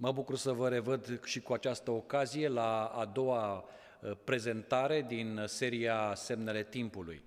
Mă bucur să vă revăd și cu această ocazie la a doua uh, prezentare din seria Semnele Timpului.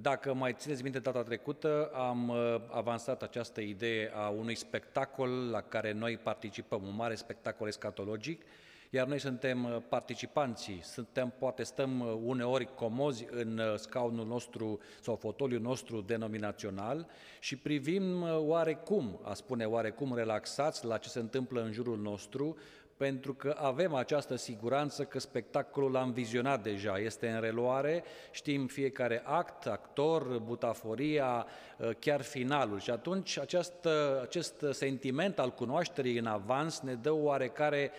Dacă mai țineți minte data trecută, am uh, avansat această idee a unui spectacol la care noi participăm, un mare spectacol escatologic, iar noi suntem uh, participanții, suntem, poate stăm uh, uneori comozi în uh, scaunul nostru sau fotoliul nostru denominațional și privim oarecum, a spune oarecum relaxați la ce se întâmplă în jurul nostru, pentru că avem această siguranță că spectacolul l-am vizionat deja, este în reluare, știm fiecare act, actor, butaforia, ă, chiar finalul și atunci acest, acest sentiment al cunoașterii în avans ne dă oarecare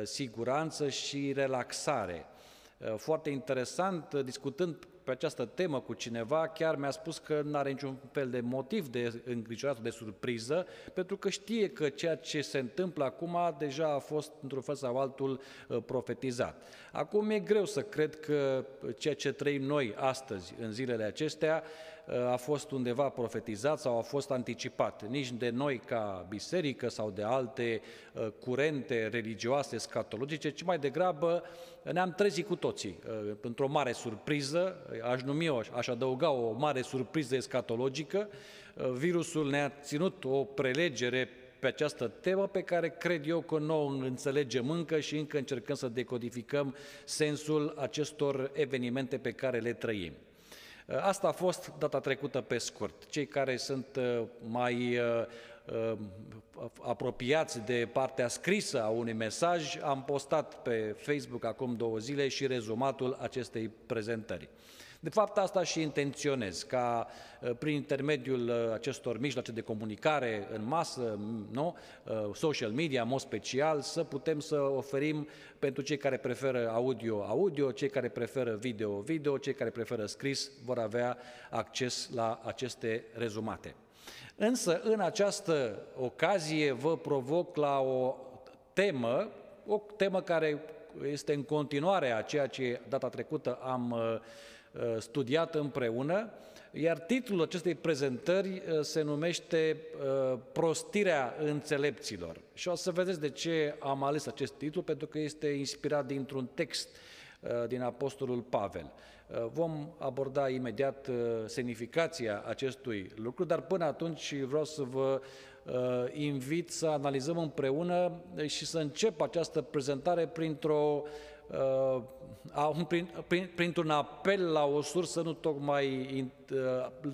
ă, siguranță și relaxare. Ă, foarte interesant, discutând pe această temă cu cineva, chiar mi-a spus că nu are niciun fel de motiv de îngrijorare de surpriză, pentru că știe că ceea ce se întâmplă acum deja a fost, într-un fel sau altul, uh, profetizat. Acum e greu să cred că ceea ce trăim noi astăzi, în zilele acestea, a fost undeva profetizat sau a fost anticipat, nici de noi ca biserică sau de alte uh, curente religioase scatologice, ci mai degrabă ne-am trezit cu toții uh, într-o mare surpriză, aș numi o, aș adăuga o mare surpriză escatologică, uh, virusul ne-a ținut o prelegere pe această temă pe care cred eu că nu o înțelegem încă și încă încercăm să decodificăm sensul acestor evenimente pe care le trăim. Asta a fost data trecută pe scurt. Cei care sunt uh, mai uh, uh, apropiați de partea scrisă a unui mesaj, am postat pe Facebook acum două zile și rezumatul acestei prezentări. De fapt, asta și intenționez, ca uh, prin intermediul uh, acestor mijloace de comunicare în masă, nu? Uh, social media, în mod special, să putem să oferim pentru cei care preferă audio, audio, cei care preferă video, video, cei care preferă scris, vor avea acces la aceste rezumate. Însă, în această ocazie, vă provoc la o temă, o temă care este în continuare a ceea ce data trecută am uh, Uh, studiat împreună, iar titlul acestei prezentări uh, se numește uh, Prostirea înțelepților. Și o să vedeți de ce am ales acest titlu, pentru că este inspirat dintr-un text din Apostolul Pavel. Vom aborda imediat semnificația acestui lucru, dar până atunci vreau să vă invit să analizăm împreună și să încep această prezentare printr-o uh, prin, prin, printr-un apel la o sursă nu tocmai uh,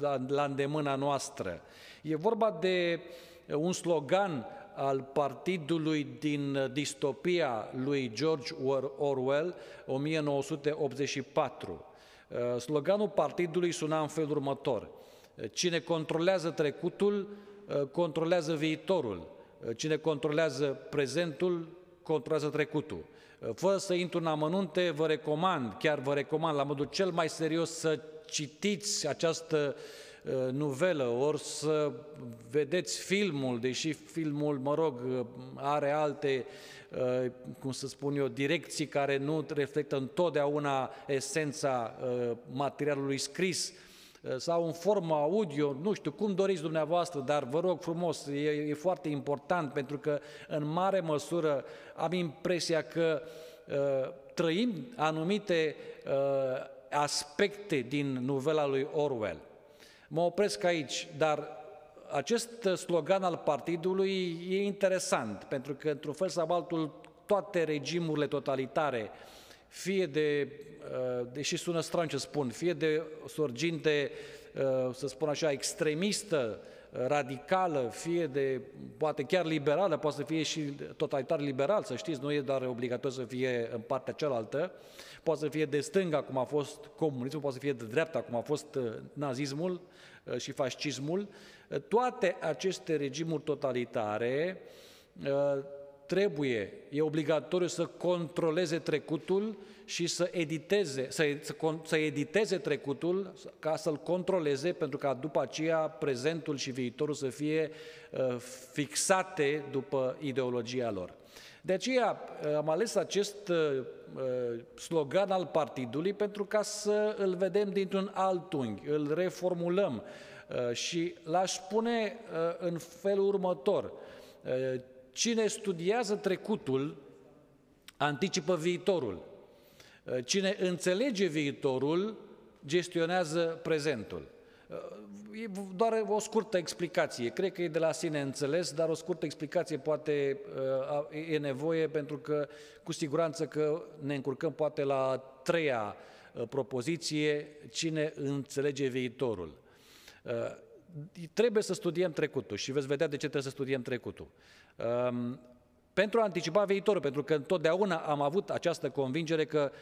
la, la îndemâna noastră. E vorba de un slogan al partidului din distopia lui George Orwell, 1984. Uh, sloganul partidului suna în felul următor. Cine controlează trecutul, uh, controlează viitorul. Uh, cine controlează prezentul, controlează trecutul. Fără să intru în amănunte, vă recomand, chiar vă recomand la modul cel mai serios să citiți această uh, nuvelă, ori să vedeți filmul, deși filmul, mă rog, uh, are alte, uh, cum să spun eu, direcții care nu reflectă întotdeauna esența materialului scris, Eh, sau în formă audio, nu știu cum doriți dumneavoastră, dar vă rog frumos, e, e foarte important pentru că în mare măsură am impresia că uh, trăim anumite uh, aspecte din novela lui Orwell. Mă opresc aici, dar acest slogan al partidului e interesant, pentru că, într-un fel sau altul, toate regimurile totalitare uh, fie de, uh, deși sună straniu ce spun, fie de sorginte, uh, să spun așa, extremistă, uh, radicală, fie de, poate chiar liberală, poate să fie și totalitar liberal, să știți, nu e doar obligatoriu să fie în partea cealaltă, poate să fie de stânga, cum a fost comunismul, poate să fie de dreapta, cum a fost nazismul și fascismul. Toate aceste regimuri totalitare trebuie, e obligatoriu să controleze trecutul și să editeze, să, să, să editeze trecutul ca să-l controleze, pentru ca după aceea prezentul și viitorul să fie uh, fixate după ideologia lor. De aceea uh, am ales acest uh, uh, slogan al partidului pentru ca să îl vedem dintr-un alt unghi, îl reformulăm și l-aș spune în felul următor – Cine studiază trecutul, anticipă viitorul. Cine înțelege viitorul, gestionează prezentul. E doar o scurtă explicație. Cred că e de la sine înțeles, dar o scurtă explicație poate e nevoie pentru că cu siguranță că ne încurcăm poate la a treia propoziție, cine înțelege viitorul. Trebuie să studiem trecutul și veți vedea de ce trebuie să studiem trecutul. Pentru a anticipa viitorul, pentru că întotdeauna am avut această convingere că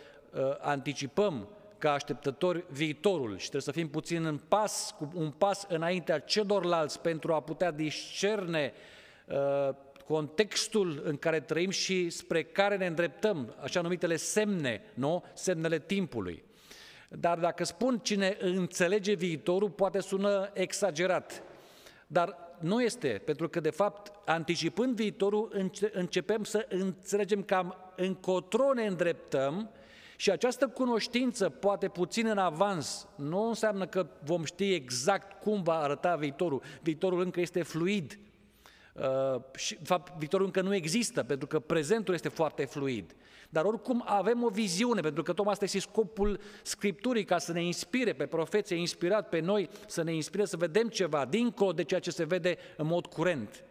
anticipăm ca așteptători viitorul și trebuie să fim puțin în pas, cu un pas înaintea celorlalți pentru a putea discerne uh, contextul în care trăim și spre care ne îndreptăm, așa numitele semne, nu? semnele timpului. Dar dacă spun cine înțelege viitorul, poate sună exagerat. Dar nu este, pentru că, de fapt, anticipând viitorul, începem să înțelegem cam încotro ne îndreptăm și această cunoștință, poate puțin în avans, nu înseamnă că vom ști exact cum va arăta viitorul. Viitorul încă este fluid. Uh, și, de fapt, viitorul încă nu există, pentru că prezentul este foarte fluid. Dar oricum avem o viziune, pentru că tocmai asta este scopul Scripturii, ca să ne inspire pe profeție, inspirat pe noi, să ne inspire să vedem ceva dincolo de ceea ce se vede în mod curent.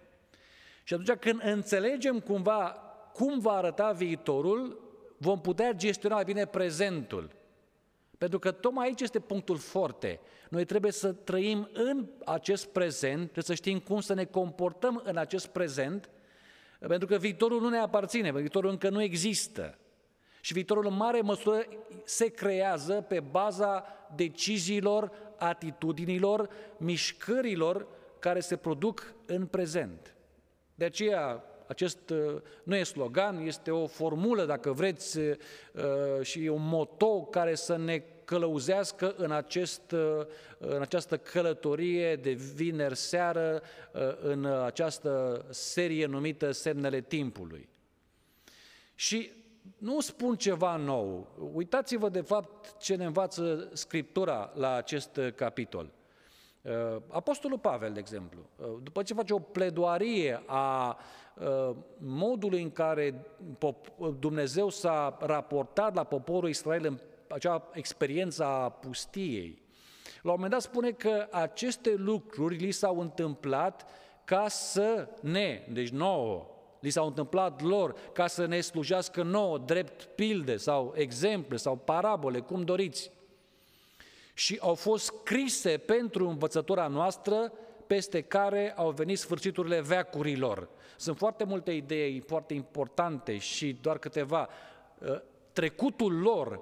Și atunci când înțelegem cumva cum va arăta viitorul, vom putea gestiona mai bine prezentul. Pentru că tocmai aici este punctul forte. Noi trebuie să trăim în acest prezent, trebuie să știm cum să ne comportăm în acest prezent, pentru că viitorul nu ne aparține, viitorul încă nu există. Și viitorul în mare măsură se creează pe baza deciziilor, atitudinilor, mișcărilor care se produc în prezent. De aceea acest uh, nu e slogan, este o formulă, dacă vreți, uh, și un moto care să ne călăuzească în, acest, uh, în această călătorie de vineri seară, în această serie numită Semnele Timpului. Și nu spun ceva nou. Uitați-vă de fapt ce ne învață Scriptura la acest capitol. Apostolul Pavel, de exemplu, după ce face o pledoarie a Uh, modul în care Dumnezeu s-a raportat la poporul Israel în acea experiență a pustiei. La un moment dat spune că aceste lucruri li s-au întâmplat ca să ne, deci nouă, li s-au întâmplat lor ca să ne slujească nouă drept pilde sau exemple sau parabole, cum doriți. Și au fost scrise pentru învățătura noastră peste care au venit sfârșiturile veacurilor. Sunt foarte multe idei foarte importante și doar câteva. Uh, trecutul lor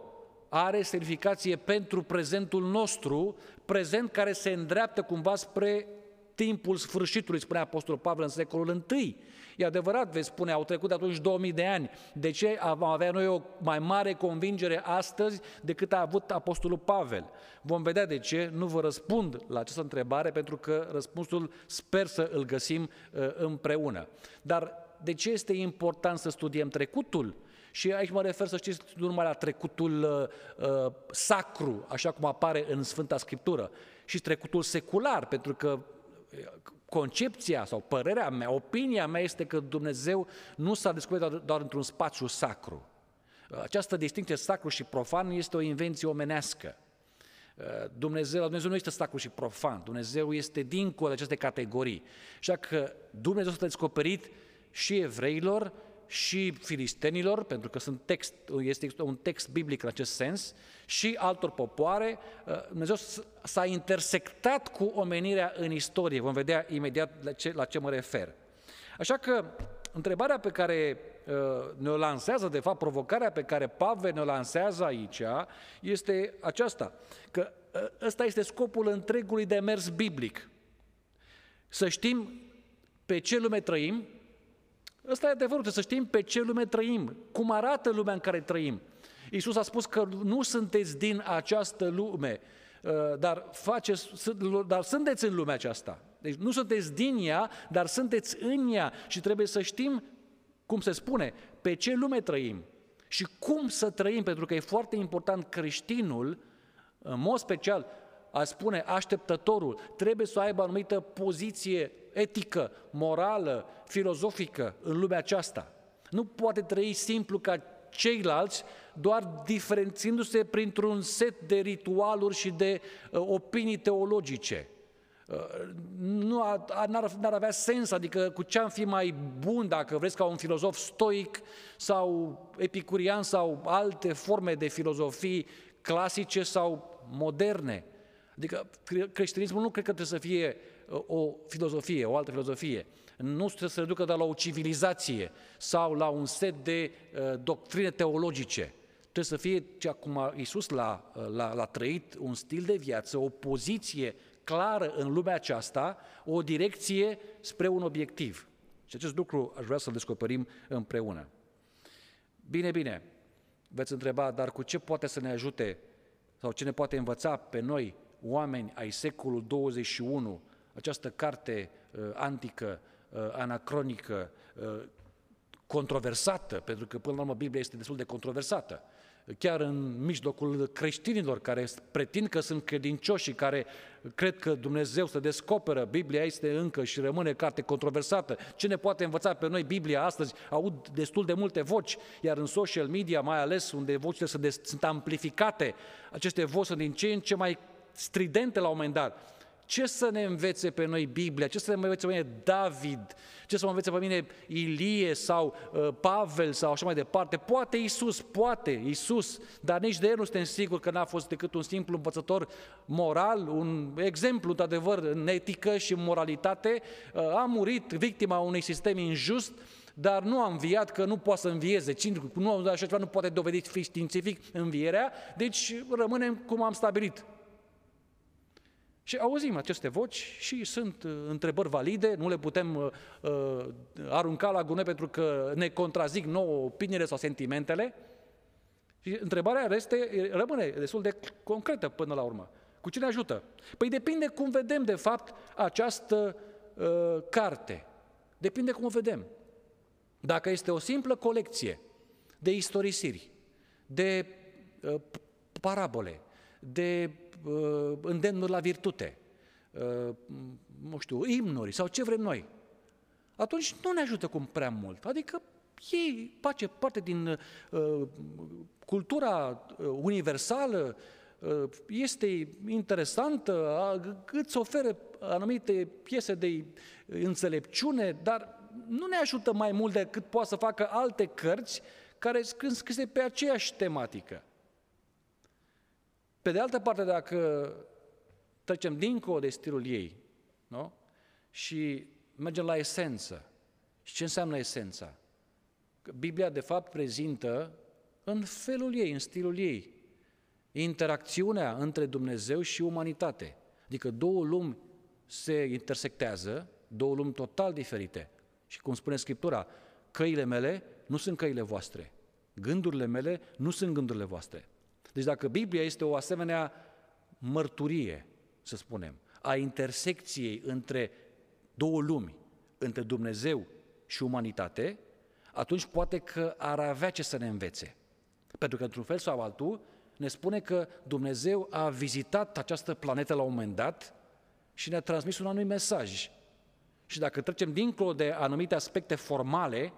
are semnificație pentru prezentul nostru, prezent care se îndreaptă cumva spre timpul sfârșitului, spune Apostolul Pavel în secolul I. E adevărat, veți spune, au trecut atunci 2000 de ani. De ce am avea noi o mai mare convingere astăzi decât a avut Apostolul Pavel? Vom vedea de ce, nu vă răspund la această întrebare, pentru că răspunsul sper să îl găsim uh, împreună. Dar de ce este important să studiem trecutul? Și aici mă refer, să știți, nu numai la trecutul uh, uh sacru, așa cum apare în Sfânta Scriptură, și trecutul secular, pentru că concepția sau părerea mea, opinia mea este că Dumnezeu nu s-a descoperit doar, doar într-un spațiu sacru. Această distinție sacru și profan este o invenție omenească. Dumnezeu, Dumnezeu nu este sacru și profan, Dumnezeu este dincolo de aceste categorii. Așa că Dumnezeu s-a descoperit și evreilor, și filistenilor, pentru că sunt text, este un text biblic în acest sens, și altor popoare. Uh, Dumnezeu s-a intersectat cu omenirea în istorie. Vom vedea imediat la ce, la ce mă refer. Așa că întrebarea pe care uh, ne-o lansează, de fapt provocarea pe care Pavel ne-o lansează aici, este aceasta, că uh, ăsta este scopul întregului demers biblic. Să știm pe ce lume trăim, Ăsta e adevărul, trebuie să știm pe ce lume trăim, cum arată lumea în care trăim. Iisus a spus că nu sunteți din această lume, uh, dar, faceți, dar sunteți în lumea aceasta. Deci nu sunteți din ea, dar sunteți în ea și trebuie să știm, cum se spune, pe ce lume trăim și cum să trăim, pentru că e foarte important creștinul, în mod special, a spune așteptătorul, trebuie să aibă anumită poziție etică, morală, filozofică în lumea aceasta. Nu poate trăi simplu ca ceilalți, doar diferențiindu-se printr-un set de ritualuri și de uh, opinii teologice. Uh, nu n-ar, n-ar avea sens, adică cu ce am fi mai bun dacă vreți ca un filozof stoic sau epicurian sau alte forme de filozofii clasice sau moderne. Adică creștinismul nu cred că trebuie să fie uh, o filozofie, o altă filozofie. Nu trebuie să se reducă doar la o civilizație sau la un set de uh, doctrine teologice. Trebuie să fie, ce acum Iisus l-a, uh, l-a, l-a trăit, un stil de viață, o poziție clară în lumea aceasta, o direcție spre un obiectiv. Și acest lucru aș vrea să-l descoperim împreună. Bine, bine, veți întreba, dar cu ce poate să ne ajute sau ce ne poate învăța pe noi, oameni ai secolul 21, această carte uh, antică, uh, anacronică, uh, controversată, pentru că până la urmă Biblia este destul de controversată chiar în mijlocul creștinilor care pretind că sunt credincioși și care cred că Dumnezeu se descoperă, Biblia este încă și rămâne carte controversată. Ce ne poate învăța pe noi Biblia astăzi? Aud destul de multe voci, iar în social media mai ales, unde vocile sunt, sunt amplificate, aceste voci sunt din ce în ce mai stridente la un moment dat ce să ne învețe pe noi Biblia? Ce să ne învețe pe mine David? Ce să mă învețe pe mine Ilie sau uh, Pavel sau așa mai departe? Poate Isus, poate Isus, dar nici de el nu suntem siguri că n-a fost decât un simplu învățător moral, un exemplu, într-adevăr, în etică și în moralitate. Uh, a murit victima unui sistem injust, dar nu a înviat că nu poate să învieze. Cine nu, așa ceva nu poate dovedi fi științific învierea, deci rămânem cum am stabilit. Și auzim aceste voci și sunt uh, întrebări valide, nu le putem uh, uh, arunca la gunoi pentru că ne contrazic nouă opiniile sau sentimentele. Și întrebarea este, rămâne destul de concretă până la urmă. Cu ce ne ajută? Păi depinde cum vedem, de fapt, această uh, carte. Depinde cum o vedem. Dacă este o simplă colecție de istorisiri, de uh, parabole, de uh, îndemnuri la virtute, uh, nu știu, imnuri sau ce vrem noi, atunci nu ne ajută cum prea mult. Adică ei face parte din uh, cultura uh, universală, uh, este interesantă, îți oferă anumite piese de înțelepciune, dar nu ne ajută mai mult decât poate să facă alte cărți care sunt scrise pe aceeași tematică. Pe de altă parte, dacă trecem dincolo de stilul ei, nu? și mergem la esență, și ce înseamnă esența? Biblia, de fapt, prezintă în felul ei, în stilul ei, interacțiunea între Dumnezeu și umanitate. Adică două lumi se intersectează, două lumi total diferite. Și cum spune Scriptura, căile mele nu sunt căile voastre, gândurile mele nu sunt gândurile voastre. Deci dacă Biblia este o asemenea mărturie, să spunem, a intersecției între două lumi, între Dumnezeu și umanitate, atunci poate că ar avea ce să ne învețe. Pentru că, într-un fel sau altul, ne spune că Dumnezeu a vizitat această planetă la un moment dat și ne-a transmis un anumit mesaj. Și dacă trecem dincolo de anumite aspecte formale,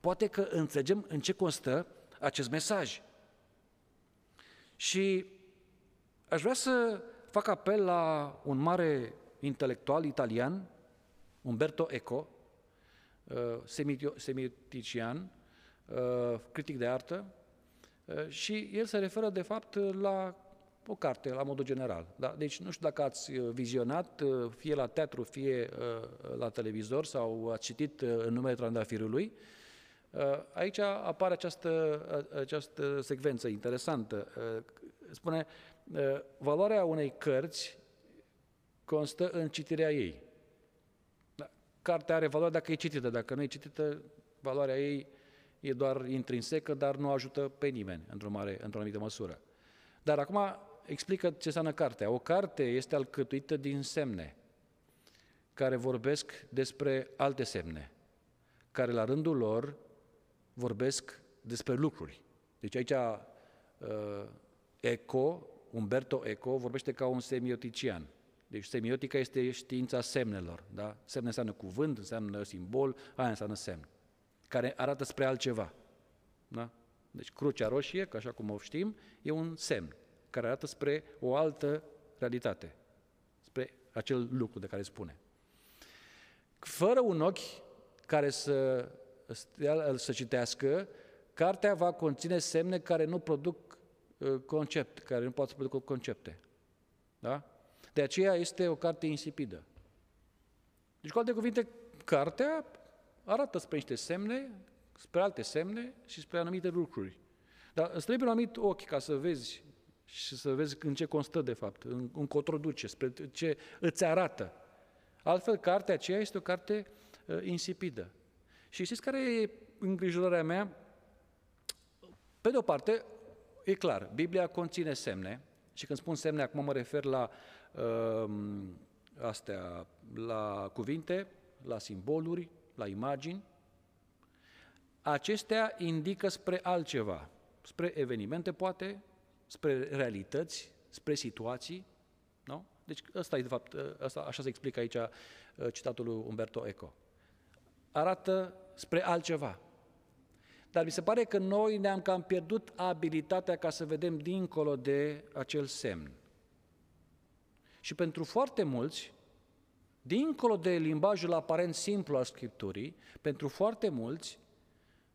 poate că înțelegem în ce constă acest mesaj. Și aș vrea să fac apel la un mare intelectual italian, Umberto Eco, uh, semitician, uh, critic de artă, uh, și el se referă de fapt la o carte, la modul general. Da? Deci nu știu dacă ați vizionat, fie la teatru, fie la televizor sau ați citit în numele Trandafirului, Uh, aici apare această, uh, această secvență interesantă. Uh, spune, valoarea unei cărți constă în citirea ei. Da, cartea are valoare dacă e citită, dacă nu e citită, valoarea ei e doar intrinsecă, dar nu ajută pe nimeni, într-o, mare, într-o anumită măsură. Dar acum explică ce înseamnă cartea. O carte este alcătuită din semne care vorbesc despre alte semne, care la rândul lor vorbesc despre lucruri. Deci aici uh, Eco, Umberto Eco, vorbește ca un semiotician. Deci semiotica este știința semnelor. Da? Semne înseamnă cuvânt, înseamnă simbol, aia înseamnă semn, care arată spre altceva. Da? Deci crucea roșie, ca așa cum o știm, e un semn care arată spre o altă realitate, spre acel lucru de care spune. Fără un ochi care să, să citească, cartea va conține semne care nu produc uh, concept, care nu pot să producă concepte. Da? De aceea este o carte insipidă. Deci, cu alte cuvinte, cartea arată spre niște semne, spre alte semne și spre anumite lucruri. Dar îți trebuie un anumit ochi ca să vezi și să vezi în ce constă de fapt, în, în cotro duce, spre ce îți arată. Altfel, cartea aceea este o carte uh, insipidă. Și știți care e îngrijorarea mea? Pe de o parte, e clar, Biblia conține semne, și când spun semne, acum mă refer la uh, astea, la cuvinte, la simboluri, la imagini. Acestea indică spre altceva, spre evenimente, poate, spre realități, spre situații, nu? Deci ăsta e, de fapt, ăsta, așa se explică aici uh, citatul lui Umberto Eco. Arată spre altceva. Dar mi se pare că noi ne-am cam pierdut abilitatea ca să vedem dincolo de acel semn. Și pentru foarte mulți, dincolo de limbajul aparent simplu al Scripturii, pentru foarte mulți,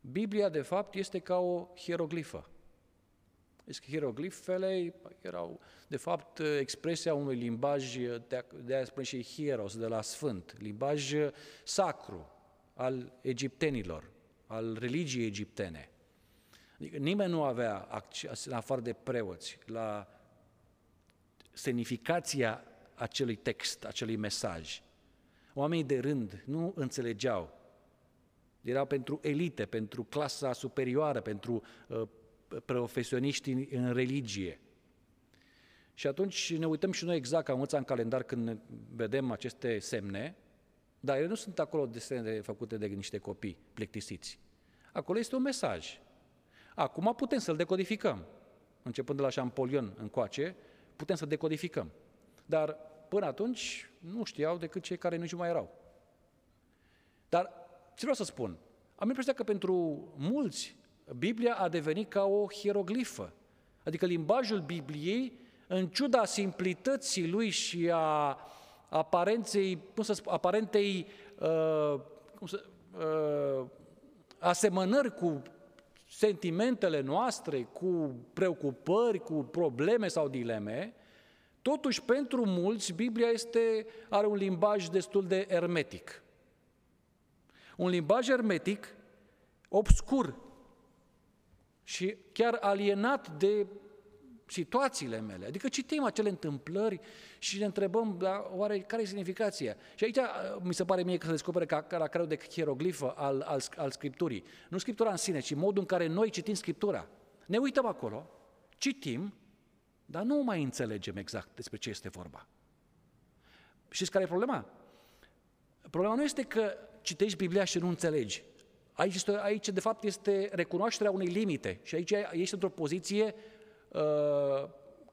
Biblia de fapt este ca o hieroglifă. Deci hieroglifele erau, de fapt, expresia unui limbaj, de, de a spune și hieros, de la sfânt, limbaj sacru al egiptenilor, al religiei egiptene. Adică nimeni nu avea acces, în afară de preoți, la semnificația acelui text, acelui mesaj. Oamenii de rând nu înțelegeau. Era pentru elite, pentru clasa superioară, pentru uh, profesioniști în, în religie. Și atunci ne uităm și noi exact ca mâța în calendar când vedem aceste semne, dar ele nu sunt acolo desene făcute de niște copii plictisiți. Acolo este un mesaj. Acum putem să-l decodificăm. Începând de la Champollion încoace, putem să decodificăm. Dar până atunci nu știau decât cei care nici nu mai erau. Dar ce vreau să spun? Am impresia că pentru mulți Biblia a devenit ca o hieroglifă. Adică limbajul Bibliei, în ciuda simplității lui și a aparenței, cum să spun, aparentei uh, cum să, uh, asemănări cu sentimentele noastre, cu preocupări, cu probleme sau dileme, totuși pentru mulți Biblia este, are un limbaj destul de ermetic. Un limbaj ermetic, obscur, și chiar alienat de situațiile mele. Adică citim acele întâmplări și ne întrebăm, da, oare care e semnificația? Și aici uh, mi se pare mie că se descoperă ca caracterul de hieroglifă al, al, al Scripturii. Nu Scriptura în sine, ci modul în care noi citim Scriptura. Ne uităm acolo, citim, dar nu mai înțelegem exact despre ce este vorba. Știți care e problema? Problema nu este că citești Biblia și nu înțelegi. Aici, este, aici, de fapt, este recunoașterea unei limite și aici ești într-o poziție, uh,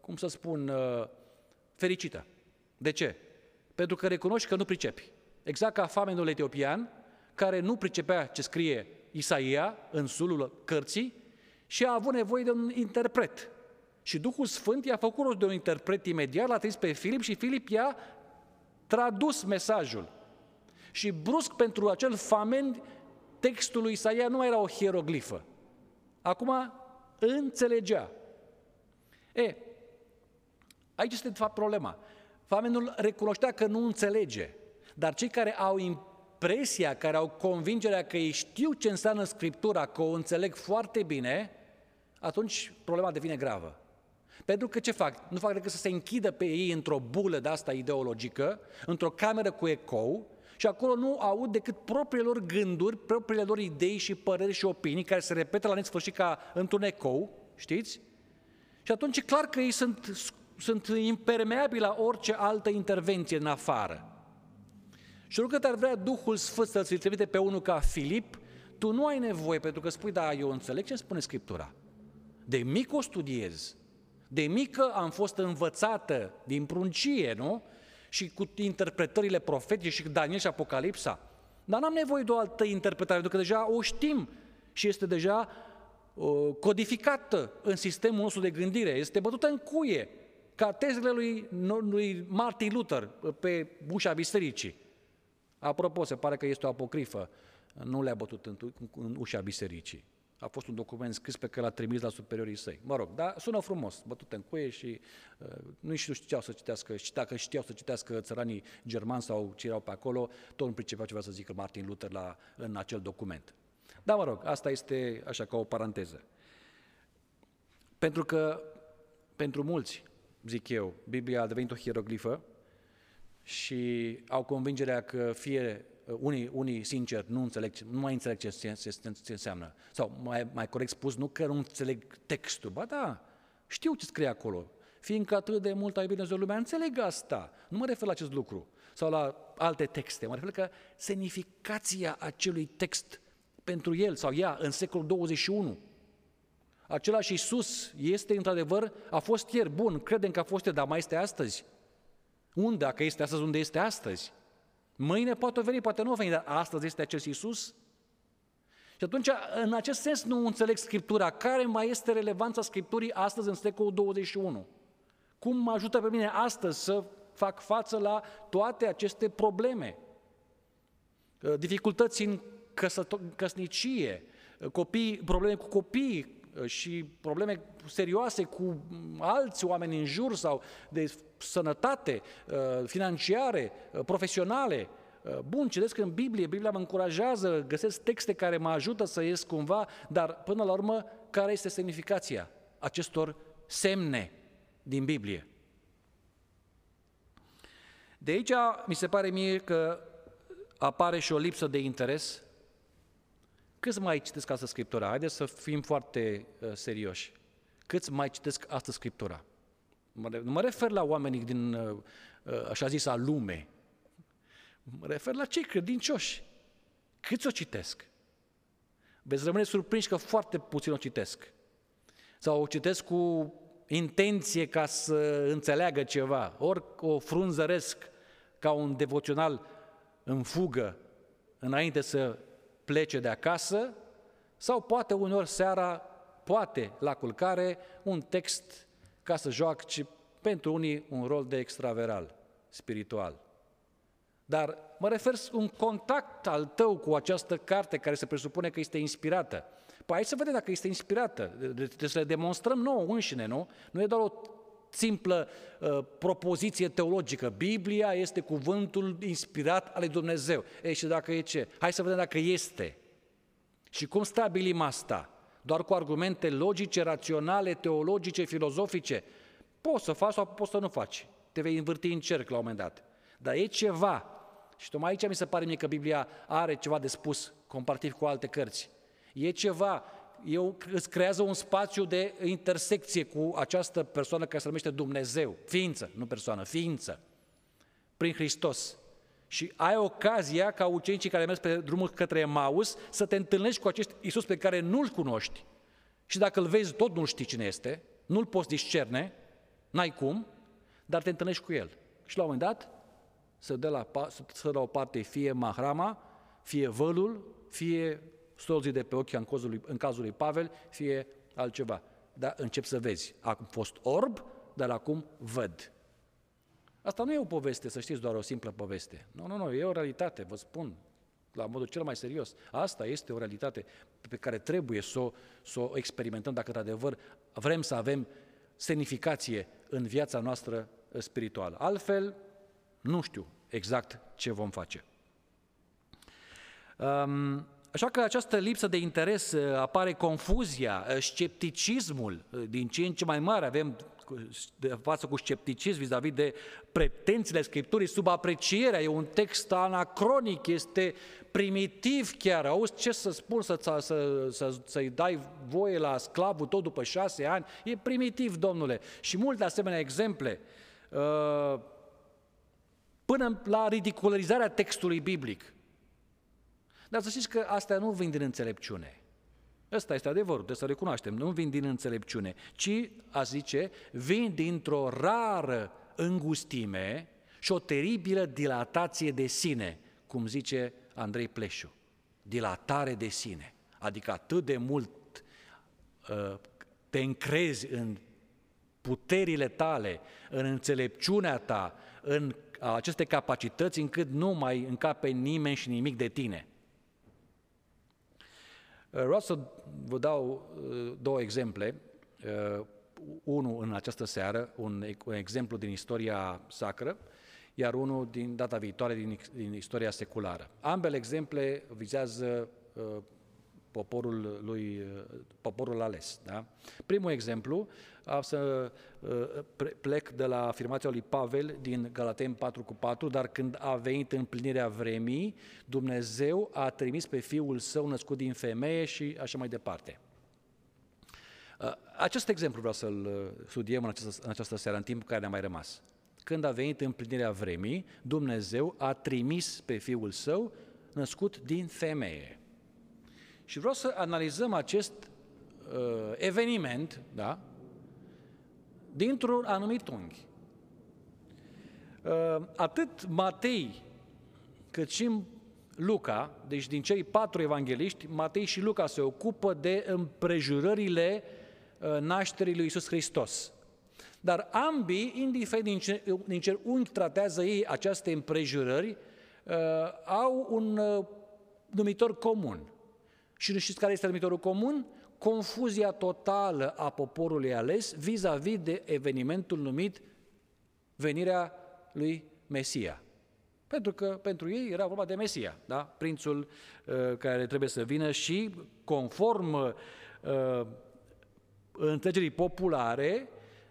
cum să spun, uh, fericită. De ce? Pentru că recunoști că nu pricepi. Exact ca famenul etiopian, care nu pricepea ce scrie Isaia în sulul cărții și a avut nevoie de un interpret. Și Duhul Sfânt i-a făcut rost de un interpret imediat, l-a trimis pe Filip și Filip i-a tradus mesajul. Și brusc pentru acel famen textul lui Isaia nu mai era o hieroglifă. Acum înțelegea. E, aici este de fapt problema. Famenul recunoștea că nu înțelege, dar cei care au impresia, care au convingerea că ei știu ce înseamnă Scriptura, că o înțeleg foarte bine, atunci problema devine gravă. Pentru că ce fac? Nu fac decât să se închidă pe ei într-o bulă de asta ideologică, într-o cameră cu ecou și acolo nu aud decât propriile lor gânduri, propriile lor idei și păreri și opinii care se repetă la nesfârșit ca într-un ecou, știți? Și atunci e clar că ei sunt, sunt impermeabili la orice altă intervenție în afară. Și oricât ar vrea Duhul Sfânt să-ți trimite pe unul ca Filip, tu nu ai nevoie, pentru că spui, da, eu înțeleg ce spune Scriptura. De mic o studiez. De mică am fost învățată din pruncie, nu? și cu interpretările profetice și Daniel și Apocalipsa. Dar n-am nevoie de o altă interpretare, pentru că deja o știm și este deja uh, codificată în sistemul nostru de gândire, este bătută în cuie, ca tezele lui, lui Martin Luther pe ușa bisericii. Apropo, se pare că este o apocrifă, nu le-a bătut în, în ușa bisericii. A fost un document scris pe care l-a trimis la superiorii săi. Mă rog, dar sună frumos, bătut în cuie și uh, nu știu știau să citească, și dacă știau să citească țăranii germani sau ce erau pe acolo, tot nu pricepeau ce vrea să zică Martin Luther la, în acel document. Dar mă rog, asta este așa ca o paranteză. Pentru că, pentru mulți, zic eu, Biblia a devenit o hieroglifă și au convingerea că fie unii, unii sincer, nu, înțeleg, nu mai înțeleg ce, ce, ce, ce înseamnă. Sau, mai, mai corect spus, nu că nu înțeleg textul, ba da, știu ce scrie acolo. Fiindcă atât de mult a iubit Dumnezeu lumea, înțeleg asta. Nu mă refer la acest lucru sau la alte texte. Mă refer că semnificația acelui text pentru el sau ea în secolul 21. Același Iisus este într-adevăr, a fost ieri, bun, credem că a fost ieri, dar mai este astăzi. Unde? Dacă este astăzi, unde este astăzi? Mâine poate veni, poate nu veni, dar astăzi este acest Iisus? Și atunci, în acest sens, nu înțeleg Scriptura. Care mai este relevanța Scripturii astăzi, în secolul 21? Cum mă ajută pe mine astăzi să fac față la toate aceste probleme? Uh, dificultăți în căsnicie, uh, copii, probleme cu copii, uh, și probleme serioase cu alți oameni în jur sau de sănătate, uh, financiare, uh, profesionale. Uh, bun, citesc în Biblie, Biblia mă încurajează, găsesc texte care mă ajută să ies cumva, dar până la urmă, care este semnificația acestor semne din Biblie? De aici mi se pare mie că apare și o lipsă de interes. Câți mai citesc asta Scriptura? Haideți să fim foarte uh, serioși. Câți mai citesc asta Scriptura? Nu mă refer la oamenii din, uh, uh, așa zisa, lume. Mă refer la cei credincioși. Câți o citesc? Veți rămâne surprinși că foarte puțin o citesc. Sau o citesc cu intenție ca să înțeleagă ceva. Ori o frunzăresc ca un devoțional în fugă înainte să plece de acasă, sau poate uneori seara, poate la culcare, un text ca să joace pentru unii un rol de extraveral, spiritual. Dar mă refer un contact al tău cu această carte care se presupune că este inspirată. Păi hai să vedem dacă este inspirată. Trebuie să le demonstrăm nouă înșine, nu? Nu e doar o simplă uh, propoziție teologică. Biblia este cuvântul inspirat al lui Dumnezeu. Ei, și dacă e ce? Hai să vedem dacă este. Și cum stabilim asta? doar cu argumente logice, raționale, teologice, filozofice. Poți să faci sau poți să nu faci. Te vei învârti în cerc la un moment dat. Dar e ceva. Și tocmai aici mi se pare mie că Biblia are ceva de spus comparativ cu alte cărți. E ceva, eu îți creează un spațiu de intersecție cu această persoană care se numește Dumnezeu, ființă, nu persoană, ființă, prin Hristos. Și ai ocazia ca ucenicii care merg pe drumul către Maus să te întâlnești cu acest Isus pe care nu-l cunoști. Și dacă îl vezi tot nu știi cine este, nu-l poți discerne, n-ai cum, dar te întâlnești cu el. Și la un moment dat să dă la, să la o parte fie mahrama, fie vălul, fie stolzii de pe ochi în cazul, lui, în cazul lui Pavel, fie altceva. Dar încep să vezi. Am fost orb, dar acum văd. Asta nu e o poveste, să știți, doar o simplă poveste. Nu, nu, nu, e o realitate, vă spun, la modul cel mai serios. Asta este o realitate pe care trebuie să o, să o experimentăm dacă, într-adevăr, vrem să avem semnificație în viața noastră spirituală. Altfel, nu știu exact ce vom face. Um, Așa că această lipsă de interes apare confuzia, scepticismul din ce în ce mai mare. Avem de față cu scepticism vis-a-vis de pretențiile Scripturii, sub aprecierea, e un text anacronic, este primitiv chiar, auzi ce să spun, să, să, să, să-i dai voie la sclavul tot după șase ani, e primitiv, domnule. Și multe asemenea exemple, uh, până la ridicularizarea textului biblic. Dar să știți că astea nu vin din înțelepciune. Ăsta este adevărul, trebuie să recunoaștem. Nu vin din înțelepciune, ci, a zice, vin dintr-o rară îngustime și o teribilă dilatație de sine, cum zice Andrei Pleșu. Dilatare de sine, adică atât de mult uh, te încrezi în puterile tale, în înțelepciunea ta, în aceste capacități, încât nu mai încape nimeni și nimic de tine. Uh, vreau să vă dau uh, două exemple. Uh, unul în această seară, un, un exemplu din istoria sacră, iar unul din data viitoare din, din istoria seculară. Ambele exemple vizează poporul lui, poporul ales. Da? Primul exemplu, am să plec de la afirmația lui Pavel din Galaten 4 cu 4, dar când a venit împlinirea vremii, Dumnezeu a trimis pe Fiul Său născut din femeie și așa mai departe. Acest exemplu vreau să-l studiem în această, în această seară, în timpul care ne-a mai rămas. Când a venit împlinirea vremii, Dumnezeu a trimis pe Fiul Său născut din femeie. Și vreau să analizăm acest uh, eveniment, da, dintr-un anumit unghi. Uh, atât Matei cât și Luca, deci din cei patru evangeliști, Matei și Luca se ocupă de împrejurările uh, nașterii lui Isus Hristos. Dar ambii, indiferent din ce, din ce unghi tratează ei aceste împrejurări, uh, au un uh, numitor comun. Și știți care este numitorul comun? Confuzia totală a poporului ales vis-a-vis de evenimentul numit venirea lui Mesia. Pentru că pentru ei era vorba de Mesia, da? prințul uh, care trebuie să vină și conform uh, înțelegerii populare,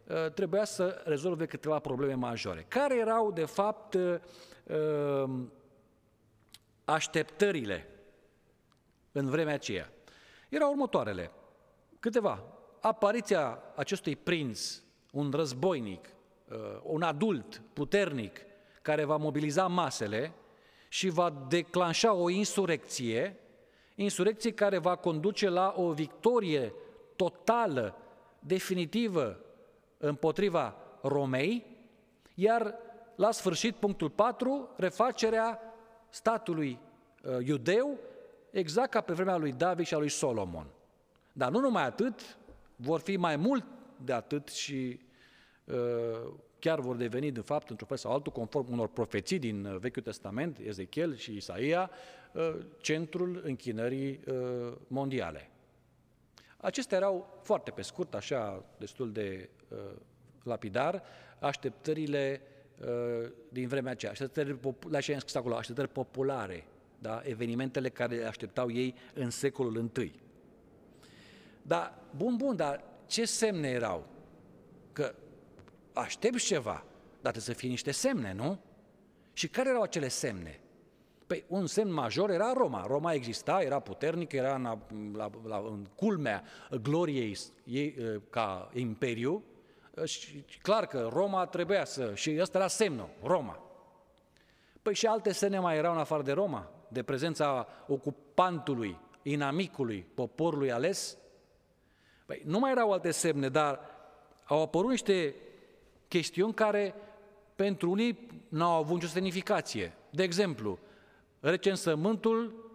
uh, trebuia să rezolve câteva probleme majore. Care erau, de fapt, uh, uh așteptările în vremea aceea. Erau următoarele. Câteva. Apariția acestui prinț, un războinic, uh, un adult puternic, care va mobiliza masele și va declanșa o insurecție, insurecție care va conduce la o victorie totală, definitivă împotriva Romei, iar la sfârșit, punctul 4, refacerea statului uh, iudeu exact ca pe vremea lui David și a lui Solomon. Dar nu numai atât, vor fi mai mult de atât și uh, chiar vor deveni, de fapt, într-un fel sau altul, conform unor profeții din uh, Vechiul Testament, Ezechiel și Isaia, uh, centrul închinării uh, mondiale. Acestea erau foarte pe scurt, așa, destul de uh, lapidar, așteptările uh, din vremea aceea, așteptări, la ce am scris acolo, așteptări populare da? evenimentele care le așteptau ei în secolul I. Dar, bun, bun, dar ce semne erau? Că aștept ceva, dar trebuie să fie niște semne, nu? Și care erau acele semne? Păi un semn major era Roma. Roma exista, era puternică, era în, la, la, în culmea gloriei ei ca imperiu și clar că Roma trebuia să... și ăsta era semnul, Roma. Păi și alte semne mai erau în afară de Roma? De prezența ocupantului, inamicului, poporului ales? Păi, nu mai erau alte semne, dar au apărut niște chestiuni care pentru unii n-au avut nicio semnificație. De exemplu, recensământul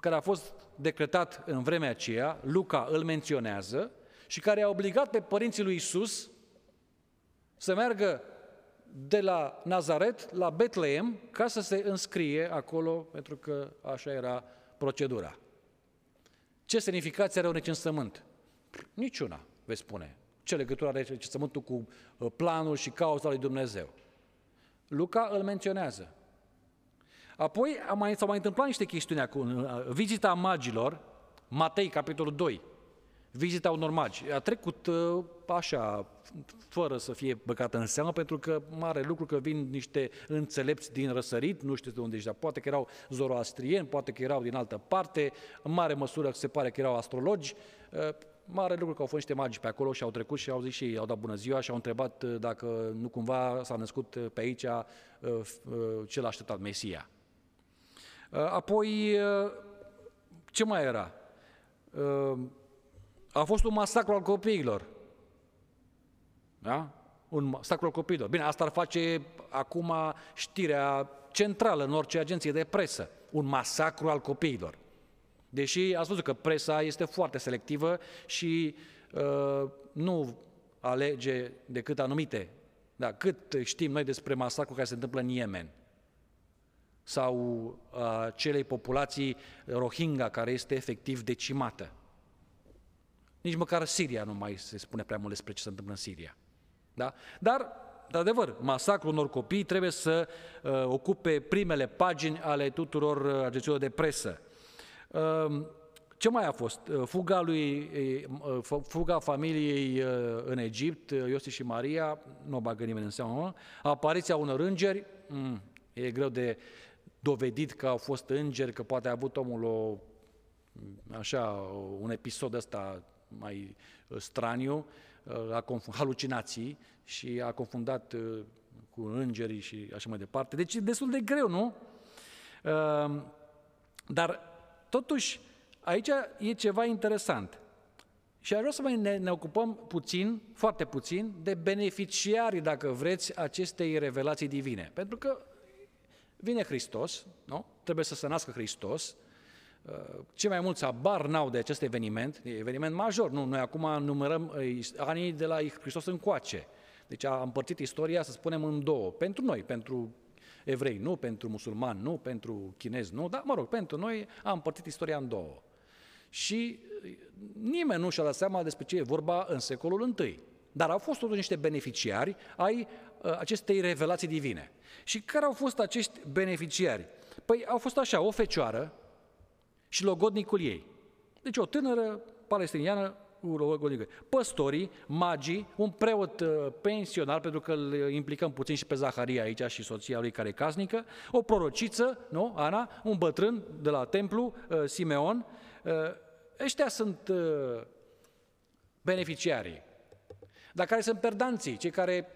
care a fost decretat în vremea aceea, Luca îl menționează, și care a obligat pe părinții lui Isus să meargă de la Nazaret la Betleem ca să se înscrie acolo, pentru că așa era procedura. Ce semnificație are un recensământ? Niciuna, veți spune. Ce legătură are recensământul cu uh, planul și cauza lui Dumnezeu? Luca îl menționează. Apoi mai, s-au mai întâmplat niște chestiuni acum. Uh, vizita magilor, Matei, capitolul 2, vizita unor magi. A trecut uh, așa, fără să fie băgată în seamă, pentru că mare lucru că vin niște înțelepți din răsărit, nu știu de unde ești, dar poate că erau zoroastrieni, poate că erau din altă parte, în mare măsură se pare că erau astrologi, uh, mare lucru că au fost niște magi pe acolo și au trecut și au zis și ei, au dat bună ziua și au întrebat uh, dacă nu cumva s-a născut pe aici ce l-a așteptat, Mesia. Apoi, ce mai era? A fost un masacru al copiilor. Da? un masacru al copiilor. Bine, asta ar face acum știrea centrală în orice agenție de presă. Un masacru al copiilor. Deși ați văzut că presa este foarte selectivă și uh, nu alege decât anumite. Da, cât știm noi despre masacrul care se întâmplă în Yemen sau uh, celei populații Rohingya care este efectiv decimată. Nici măcar Siria nu mai se spune prea mult despre ce se întâmplă în Siria. Da? Dar, de adevăr, masacrul unor copii trebuie să uh, ocupe primele pagini ale tuturor uh, agențiilor de presă. Uh, ce mai a fost? Uh, fuga, lui, uh, fuga familiei în Egipt, Iosif și Maria, nu o bagă nimeni în seamă, apariția unor îngeri, mm, e greu de dovedit că au fost îngeri, că poate a avut omul o, așa, un episod ăsta mai straniu, a confundat, halucinații și a confundat cu îngerii și așa mai departe. Deci e destul de greu, nu? Dar totuși aici e ceva interesant. Și aș vrea să mai ne, ne ocupăm puțin, foarte puțin, de beneficiarii, dacă vreți, acestei revelații divine. Pentru că vine Hristos, nu? Trebuie să se nască Hristos. Uh, cei mai mulți abar n-au de acest eveniment, e eveniment major, nu? Noi acum numărăm uh, anii de la Hristos încoace. Deci a împărțit istoria, să spunem, în două. Pentru noi, pentru evrei, nu pentru musulmani, nu pentru chinezi, nu, dar, mă rog, pentru noi a împărțit istoria în două. Și uh, nimeni nu și-a dat seama despre ce e vorba în secolul I. Dar au fost totuși niște beneficiari ai uh, acestei revelații divine. Și care au fost acești beneficiari? Păi au fost așa, o fecioară și logodnicul ei. Deci o tânără palestiniană păstorii, magii, un preot uh, pensionar, pentru că îl implicăm puțin și pe Zaharia aici și soția lui care e casnică, o prorociță, nu, Ana, un bătrân de la templu, uh, Simeon, uh, ăștia sunt beneficiarii. Dar care sunt perdanții, cei care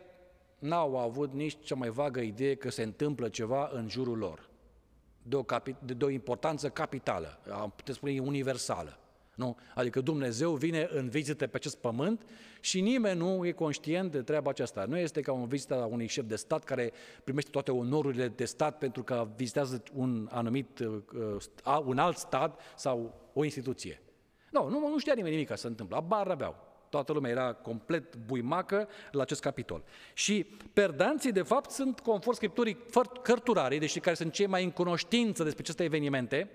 n-au avut nici cea mai vagă idee că se întâmplă ceva în jurul lor, de o, capi- de o importanță capitală, am putea spune universală. Nu? Adică Dumnezeu vine în vizită pe acest pământ și nimeni nu e conștient de treaba aceasta. Nu este ca un vizită a unui șef de stat care primește toate onorurile de stat pentru că vizitează un anumit, uh, un alt stat sau o instituție. Nu, nu, nu știa nimeni nimic ca să se întâmplă, abar aveau. Toată lumea era complet buimacă la acest capitol. Și perdanții, de fapt, sunt, conform Scripturii, cărturarii, deci care sunt cei mai în cunoștință despre aceste evenimente,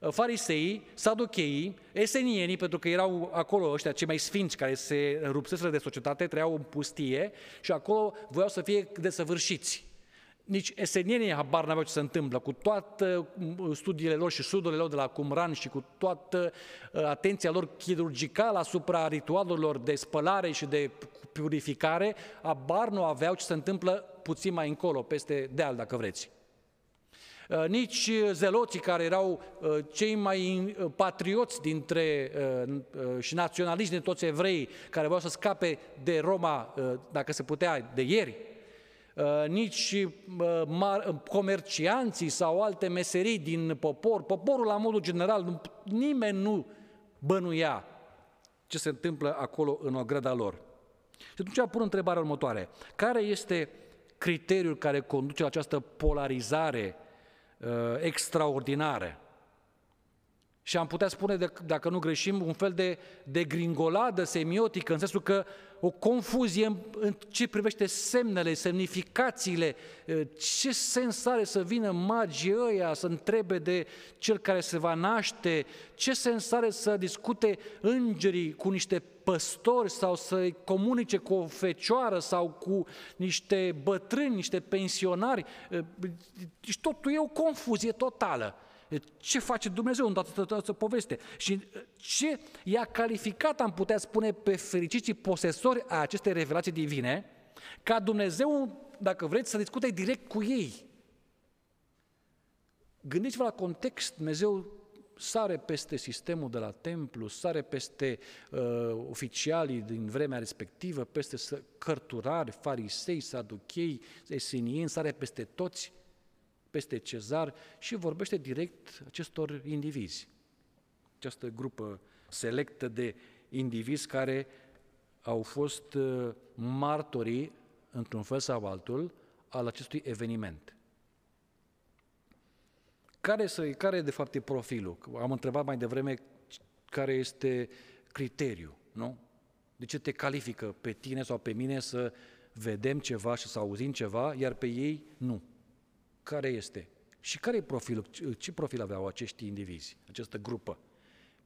uh, fariseii, saducheii, esenienii, pentru că erau acolo ăștia cei mai sfinți care se rupseseră de societate, trăiau în pustie și acolo voiau să fie desăvârșiți nici esenienii habar n-aveau ce se întâmplă, cu toate uh, studiile lor și studiile lor de la Cumran și cu toată uh, atenția lor chirurgicală asupra ritualurilor de spălare și de purificare, habar nu aveau ce se întâmplă puțin mai încolo, peste deal, dacă vreți. Uh, nici zeloții care erau cei mai patrioți dintre și naționaliști din toți evrei care vreau să scape de Roma, dacă se putea, de ieri, Uh, nici uh, comercianții sau alte meserii din popor, poporul la modul general, nimeni nu bănuia ce se întâmplă acolo în ograda lor. Și atunci pun întrebarea următoare. Care este criteriul care conduce la această polarizare uh, extraordinară? Și am putea spune, de, dacă nu greșim, un fel de, de gringoladă semiotică, în sensul că o confuzie în, în ce privește semnele, semnificațiile, ce sens are să vină magii ăia să întrebe de cel care se va naște, ce sens are să discute îngerii cu niște păstori sau să comunice cu o fecioară sau cu niște bătrâni, niște pensionari. Deci totul e o confuzie totală. Ce face Dumnezeu în toată această poveste? Și ce i-a calificat, am putea spune, pe fericiții posesori a acestei revelații divine, ca Dumnezeu, dacă vreți, să discute direct cu ei. Gândiți-vă la context, Dumnezeu sare peste sistemul de la templu, sare peste uh, oficialii din vremea respectivă, peste cărturari, farisei, saduchei, esenieni, sare peste toți peste cezar și vorbește direct acestor indivizi. Această grupă selectă de indivizi care au fost uh, martorii într-un fel sau altul, al acestui eveniment. Care, să, care e de fapt e profilul? Am întrebat mai devreme care este criteriu, nu? De ce te califică pe tine sau pe mine să vedem ceva și să auzim ceva, iar pe ei nu? Care este? Și care e profilul? Ce profil aveau acești indivizi, această grupă?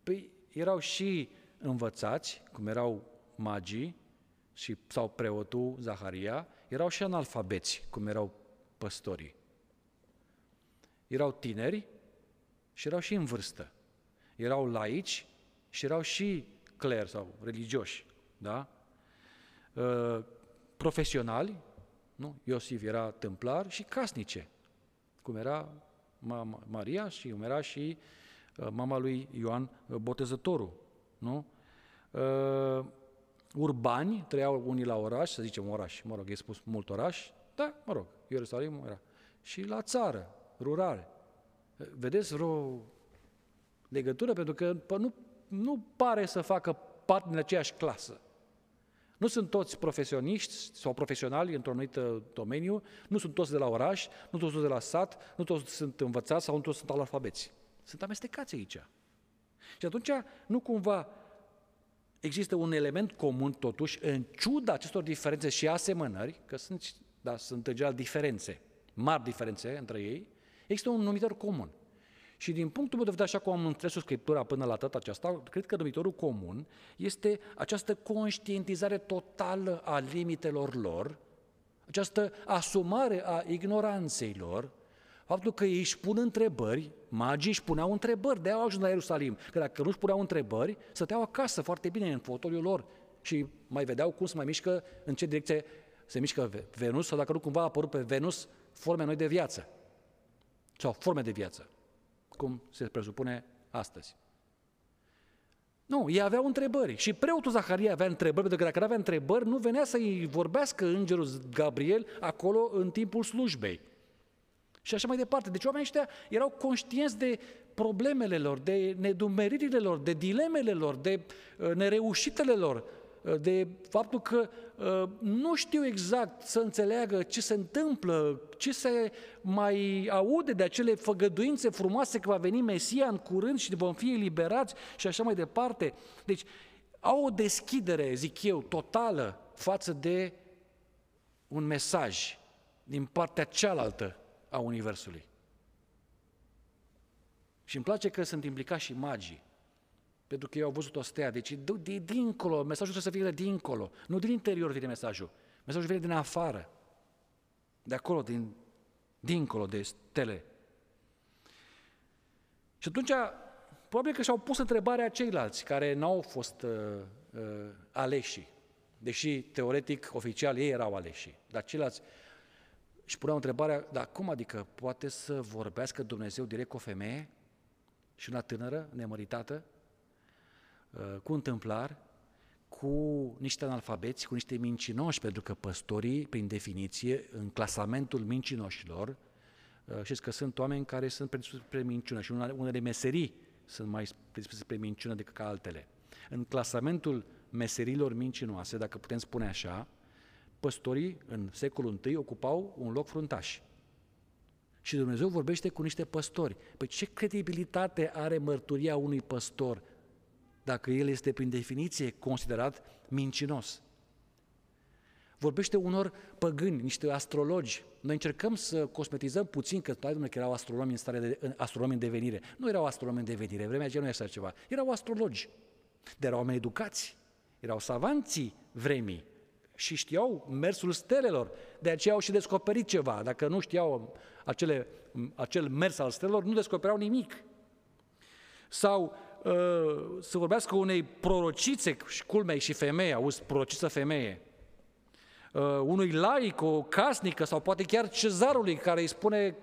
Păi erau și învățați, cum erau magii și, sau preotul Zaharia, erau și analfabeți, cum erau păstorii. Erau tineri și erau și în vârstă. Erau laici și erau și cler sau religioși. Da? Uh, profesionali, nu? Iosif era tâmplar și casnice, cum era mama Maria și cum era și uh, mama lui Ioan uh, Botezătorul. Nu? Uh, urbani, trăiau unii la oraș, să zicem oraș, mă rog, e spus mult oraș, da, mă rog, Ierusalim era. Și la țară, rurale. Vedeți vreo legătură? Pentru că nu, nu pare să facă parte din aceeași clasă. Nu sunt toți profesioniști sau profesionali într-un anumit domeniu, nu sunt toți de la oraș, nu toți de la sat, nu toți sunt învățați sau nu toți sunt alfabeți. Sunt amestecați aici. Și atunci nu cumva există un element comun totuși, în ciuda acestor diferențe și asemănări, că sunt, da, sunt în general diferențe, mari diferențe între ei, există un numitor comun. Și din punctul meu de vedere, așa cum am înțeles Scriptura până la data aceasta, cred că numitorul comun este această conștientizare totală a limitelor lor, această asumare a ignoranței lor, faptul că ei își pun întrebări, magii își puneau întrebări, de-aia au ajuns la Ierusalim, că dacă nu își puneau întrebări, stăteau acasă foarte bine în fotoliul lor și mai vedeau cum se mai mișcă, în ce direcție se mișcă Venus, sau dacă nu cumva a apărut pe Venus forme noi de viață, sau forme de viață cum se presupune astăzi. Nu, ei aveau întrebări și preotul Zaharia avea întrebări, pentru că dacă nu avea întrebări, nu venea să-i vorbească îngerul Gabriel acolo în timpul slujbei. Și așa mai departe. Deci oamenii ăștia erau conștienți de problemele lor, de nedumeririle lor, de dilemele lor, de uh, nereușitele lor, uh, de faptul că uh, nu știu exact să înțeleagă ce se întâmplă, ce se mai aude de acele făgăduințe frumoase că va veni Mesia în curând și vom fi eliberați și așa mai departe. Deci au o deschidere, zic eu, totală față de un mesaj din partea cealaltă a Universului. Și îmi place că sunt implicați și magii, pentru că ei au văzut o stea. Deci de dincolo, mesajul trebuie să fie de dincolo, nu din interior vine mesajul. Mesajul vine din afară, de acolo, din, dincolo de stele. Și atunci, probabil că și-au pus întrebarea ceilalți care n-au fost uh, uh, aleși, deși teoretic, oficial, ei erau aleși, dar ceilalți și puneau întrebarea, dar cum adică poate să vorbească Dumnezeu direct cu o femeie și una tânără, nemăritată, uh, cu întâmplar, cu niște analfabeți, cu niște mincinoși, pentru că păstorii, prin definiție, în clasamentul mincinoșilor, uh, știți că sunt oameni care sunt predispuse spre minciună și unele meserii sunt mai predispuse spre minciună decât ca altele. În clasamentul meserilor mincinoase, dacă putem spune așa, păstorii în secolul I ocupau un loc fruntaș. Și Dumnezeu vorbește cu niște păstori. Păi ce credibilitate are mărturia unui păstor dacă el este prin definiție considerat mincinos? Vorbește unor păgâni, niște astrologi. Noi încercăm să cosmetizăm puțin că, stai că erau astronomi în, stare de, astronomi în devenire. Nu erau astronomi în devenire, vremea aceea nu era așa ceva. Erau astrologi, dar erau oameni educați, erau savanții vremii și știau mersul stelelor. De aceea au și descoperit ceva. Dacă nu știau acele, acel mers al stelelor, nu descopereau nimic. Sau uh, să vorbească unei prorocițe, și culmei și femeie, auzi, prorociță femeie, uh, unui laic, o casnică sau poate chiar cezarului care îi spune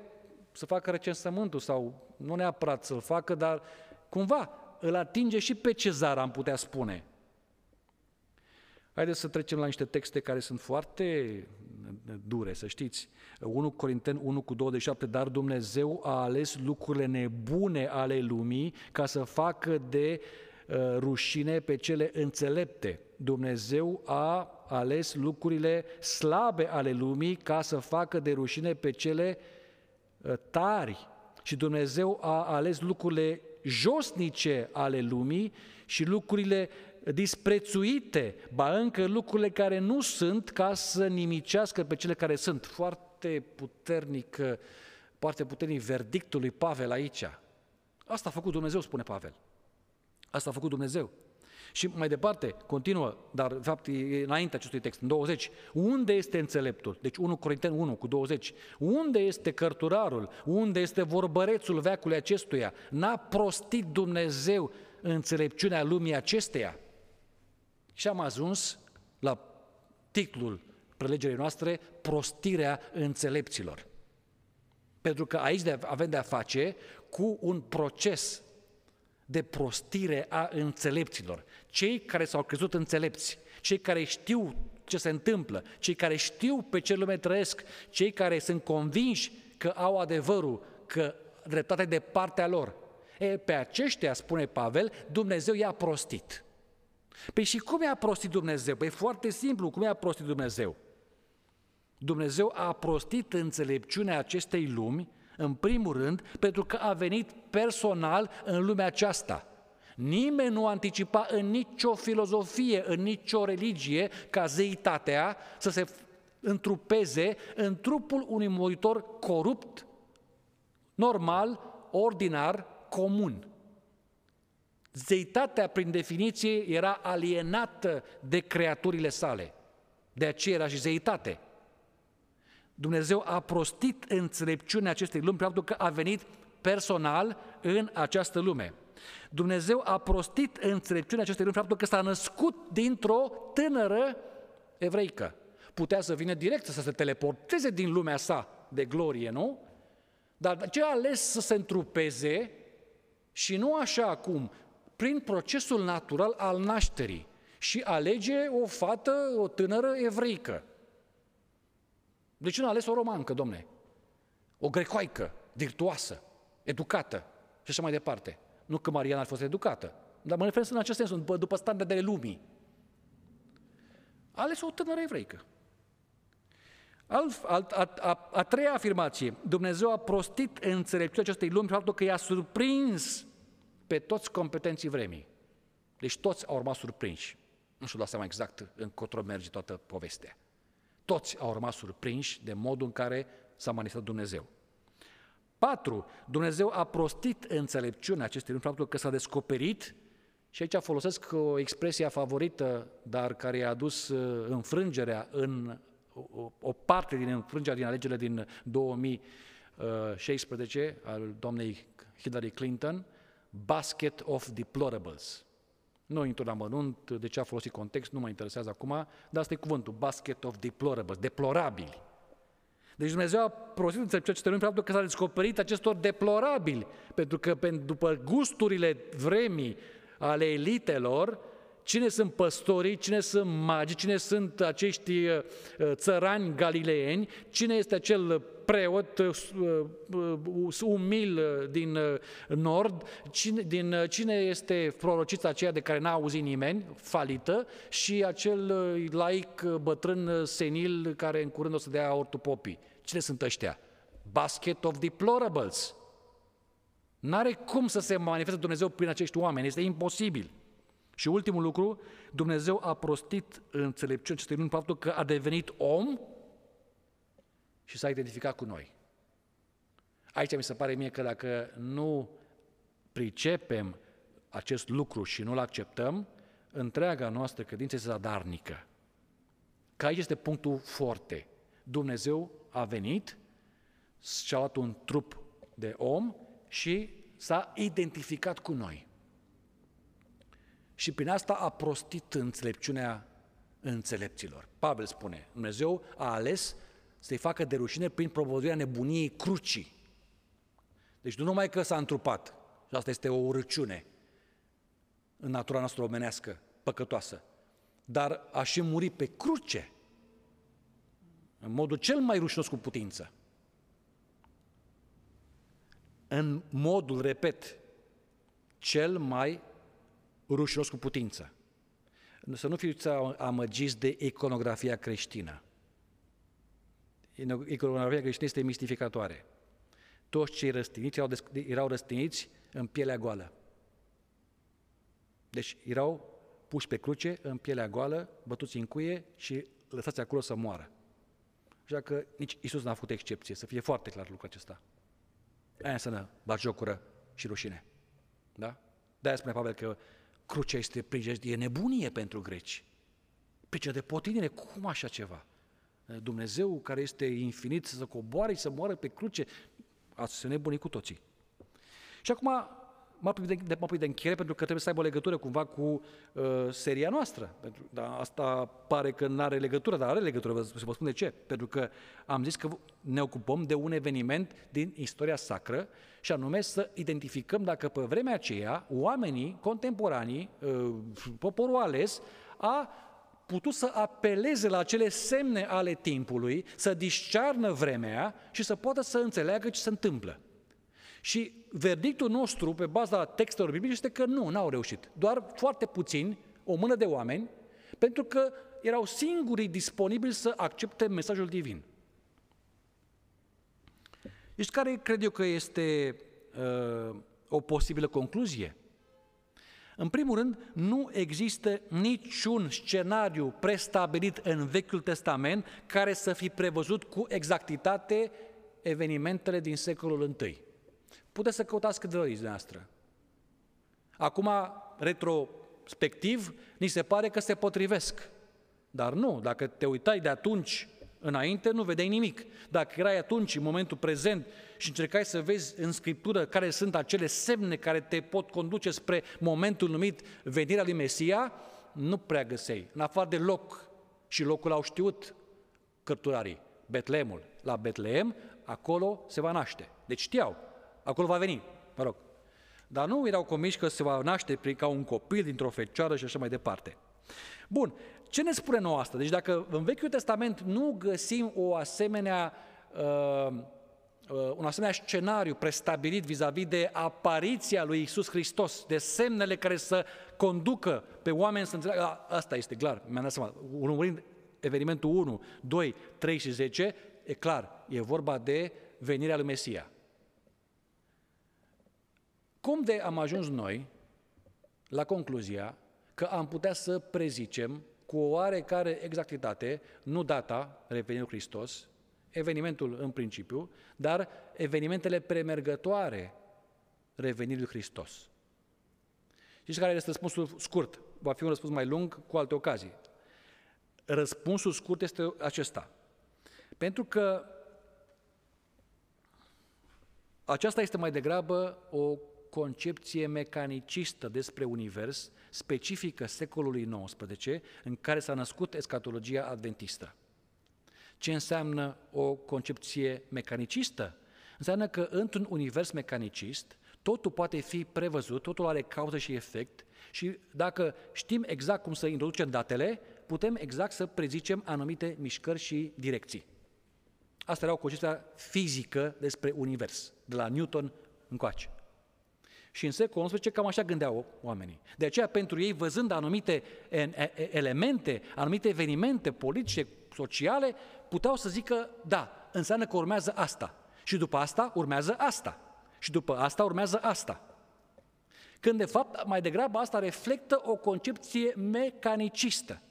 să facă recensământul sau nu neapărat să-l facă, dar cumva îl atinge și pe cezar, am putea spune. Haideți să trecem la niște texte care sunt foarte dure, să știți. 1 Corinteni 1 cu 27, dar Dumnezeu a ales lucrurile nebune ale lumii ca să facă de uh, rușine pe cele înțelepte. Dumnezeu a ales lucrurile slabe ale lumii ca să facă de rușine pe cele uh, tari. Și Dumnezeu a ales lucrurile josnice ale lumii și lucrurile disprețuite, ba încă lucrurile care nu sunt, ca să nimicească pe cele care sunt. Foarte puternic, uh, foarte puternic verdictul lui Pavel aici. Asta a făcut Dumnezeu, spune Pavel. Asta a făcut Dumnezeu. Și mai departe, continuă, dar de fapt e înainte acestui text, în 20. Unde este înțeleptul? Deci 1 Corinteni 1 cu 20. Unde este cărturarul? Unde este vorbărețul veacului acestuia? N-a prostit Dumnezeu înțelepciunea lumii acesteia? Și am ajuns la titlul prelegerii noastre, prostirea înțelepților. Pentru că aici avem de-a face cu un proces de prostire a înțelepților. Cei care s-au crezut înțelepți, cei care știu ce se întâmplă, cei care știu pe ce lume trăiesc, cei care sunt convinși că au adevărul, că dreptatea de partea lor. E, pe aceștia, spune Pavel, Dumnezeu i-a prostit. Păi și cum i-a prostit Dumnezeu? Păi foarte simplu, cum i-a prostit Dumnezeu? Dumnezeu a prostit înțelepciunea acestei lumi în primul rând, pentru că a venit personal în lumea aceasta. Nimeni nu anticipa în nicio filozofie, în nicio religie, ca zeitatea să se întrupeze în trupul unui muritor corupt, normal, ordinar, comun. Zeitatea, prin definiție, era alienată de creaturile sale. De aceea era și zeitate. Dumnezeu a prostit înțelepciunea acestei lumi prin faptul că a venit personal în această lume. Dumnezeu a prostit înțelepciunea acestei lumi prin faptul că s-a născut dintr-o tânără evreică. Putea să vină direct să se teleporteze din lumea sa de glorie, nu? Dar ce a ales să se întrupeze și nu așa acum, prin procesul natural al nașterii și alege o fată, o tânără evreică. De ce nu a ales o romancă, domne? O grecoaică, virtuoasă, educată și așa mai departe. Nu că Mariana a fost educată, dar mă refer în acest sens, după, după standardele lumii. A ales o tânără evreică. Al, a, a, a, a treia afirmație, Dumnezeu a prostit înțelepciunea acestei lumi faptul că i-a surprins pe toți competenții vremii. Deci toți au rămas surprinși. Nu știu la seama exact încotro merge toată povestea. Toți au rămas surprinși de modul în care s-a manifestat Dumnezeu. Patru, Dumnezeu a prostit înțelepciunea acestui lucru, faptul că s-a descoperit, și aici folosesc o expresie favorită, dar care a adus uh, înfrângerea în o parte din înfrângerea din alegerile din 2016 al doamnei Hillary Clinton, basket of deplorables. Nu intru la mănunt de ce a folosit context, nu mă interesează acum, dar asta e cuvântul, basket of deplorables, deplorabili. Deci Dumnezeu a prostit înțelepciunea acestui lume faptul că s-a descoperit acestor deplorabili, pentru că după gusturile vremii ale elitelor, cine sunt păstorii, cine sunt magi, cine sunt acești uh, țărani galileeni, cine este acel preot uh, uh, umil din nord, cine, din, cine este prorocița aceea de care n-a auzit nimeni, falită, și acel laic bătrân senil care în curând o să dea ortopopii. Cine sunt ăștia? Basket of deplorables. N-are cum să se manifeste Dumnezeu prin acești oameni, este imposibil. Și ultimul lucru, Dumnezeu a prostit înțelepciunea acestui luni faptul că a devenit om și s-a identificat cu noi. Aici mi se pare mie că dacă nu pricepem acest lucru și nu-l acceptăm, întreaga noastră credință este zadarnică. Că aici este punctul forte. Dumnezeu a venit, și-a luat un trup de om și s-a identificat cu noi. Și prin asta a prostit înțelepciunea înțelepților. Pavel spune, Dumnezeu a ales să-i facă de rușine prin propovăduirea nebuniei crucii. Deci nu numai că s-a întrupat, și asta este o urăciune în natura noastră omenească, păcătoasă, dar a și murit pe cruce, în modul cel mai rușinos cu putință. În modul, repet, cel mai rușinos cu putință. Să nu fiți amăgiți de iconografia creștină. Iconografia creștină este mistificatoare. Toți cei răstiniți erau, erau răstiniți în pielea goală. Deci erau puși pe cruce, în pielea goală, bătuți în cuie și lăsați acolo să moară. Așa că nici Isus n-a făcut excepție, să fie foarte clar lucrul acesta. Aia înseamnă jocură și rușine. Da? De-aia spune Pavel că crucea este prijejdie, nebunie pentru greci. Pricină de potinire, cum așa ceva? Dumnezeu care este infinit să coboare și să moară pe cruce, ați să nebuni cu toții. Și acum mă apui de, de, mă apui de încheiere pentru că trebuie să aibă o legătură cumva cu uh, seria noastră. Pentru, da, asta pare că nu are legătură, dar are legătură, vă, să vă spun de ce. Pentru că am zis că ne ocupăm de un eveniment din istoria sacră și anume să identificăm dacă pe vremea aceea oamenii contemporanii, uh, poporul ales, a putut să apeleze la acele semne ale timpului, să discearnă vremea și să poată să înțeleagă ce se întâmplă. Și verdictul nostru, pe baza textelor biblice, este că nu, n-au reușit. Doar foarte puțini, o mână de oameni, pentru că erau singurii disponibili să accepte mesajul divin. Deci care cred eu că este uh, o posibilă concluzie? În primul rând, nu există niciun scenariu prestabilit în Vechiul Testament care să fi prevăzut cu exactitate evenimentele din secolul I. Puteți să căutați cât doriți noastră. Acum, retrospectiv, ni se pare că se potrivesc. Dar nu, dacă te uitai de atunci înainte, nu vedeai nimic. Dacă erai atunci, în momentul prezent, și încercai să vezi în Scriptură care sunt acele semne care te pot conduce spre momentul numit venirea lui Mesia, nu prea găseai. În afară de loc, și locul au știut cărturarii, Betlemul. La Betleem, acolo se va naște. Deci știau, acolo va veni, mă rog. Dar nu erau convinși că se va naște ca un copil dintr-o fecioară și așa mai departe. Bun, ce ne spune nouă asta? Deci dacă în Vechiul Testament nu găsim o asemenea, uh, uh, un asemenea scenariu prestabilit vis-a-vis de apariția lui Isus Hristos, de semnele care să conducă pe oameni să înțeleagă, asta este clar, mi-am dat seama, urmărind evenimentul 1, 2, 3 și 10, e clar, e vorba de venirea lui Mesia. Cum de am ajuns noi la concluzia că am putea să prezicem cu o oarecare exactitate, nu data revenirii Hristos, evenimentul în principiu, dar evenimentele premergătoare revenirii lui Hristos. Știți care este răspunsul scurt? Va fi un răspuns mai lung cu alte ocazii. Răspunsul scurt este acesta. Pentru că aceasta este mai degrabă o concepție mecanicistă despre univers, specifică secolului XIX, în care s-a născut escatologia adventistă. Ce înseamnă o concepție mecanicistă? Înseamnă că într-un univers mecanicist, totul poate fi prevăzut, totul are cauză și efect și dacă știm exact cum să introducem datele, putem exact să prezicem anumite mișcări și direcții. Asta era o concepție fizică despre univers, de la Newton încoace. Și în secolul XI cam așa gândeau oamenii. De aceea, pentru ei, văzând anumite elemente, anumite evenimente politice, sociale, puteau să zică, da, înseamnă că urmează asta. Și după asta urmează asta. Și după asta urmează asta. Când, de fapt, mai degrabă asta reflectă o concepție mecanicistă.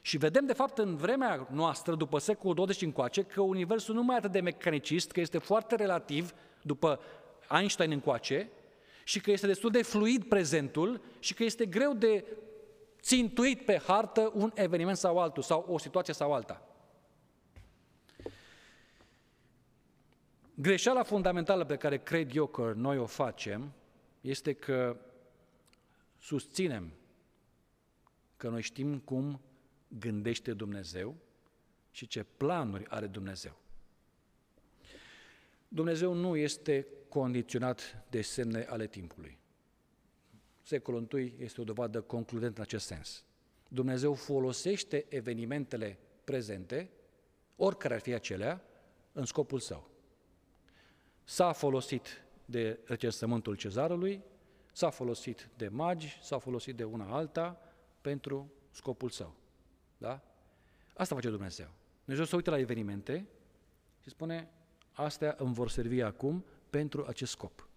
Și vedem, de fapt, în vremea noastră, după secolul 20 încoace, că Universul nu mai e atât de mecanicist, că este foarte relativ, după Einstein încoace, și că este destul de fluid prezentul și că este greu de țintuit pe hartă un eveniment sau altul, sau o situație sau alta. Greșeala fundamentală pe care cred eu că noi o facem este că susținem că noi știm cum gândește Dumnezeu și ce planuri are Dumnezeu. Dumnezeu nu este condiționat de semne ale timpului. Secolul I este o dovadă concludentă în acest sens. Dumnezeu folosește evenimentele prezente, oricare ar fi acelea, în scopul său. S-a folosit de recensământul cezarului, s-a folosit de magi, s-a folosit de una alta, pentru scopul său. Da? Asta face Dumnezeu. Dumnezeu se uită la evenimente și spune, astea îmi vor servi acum pentru acest scop.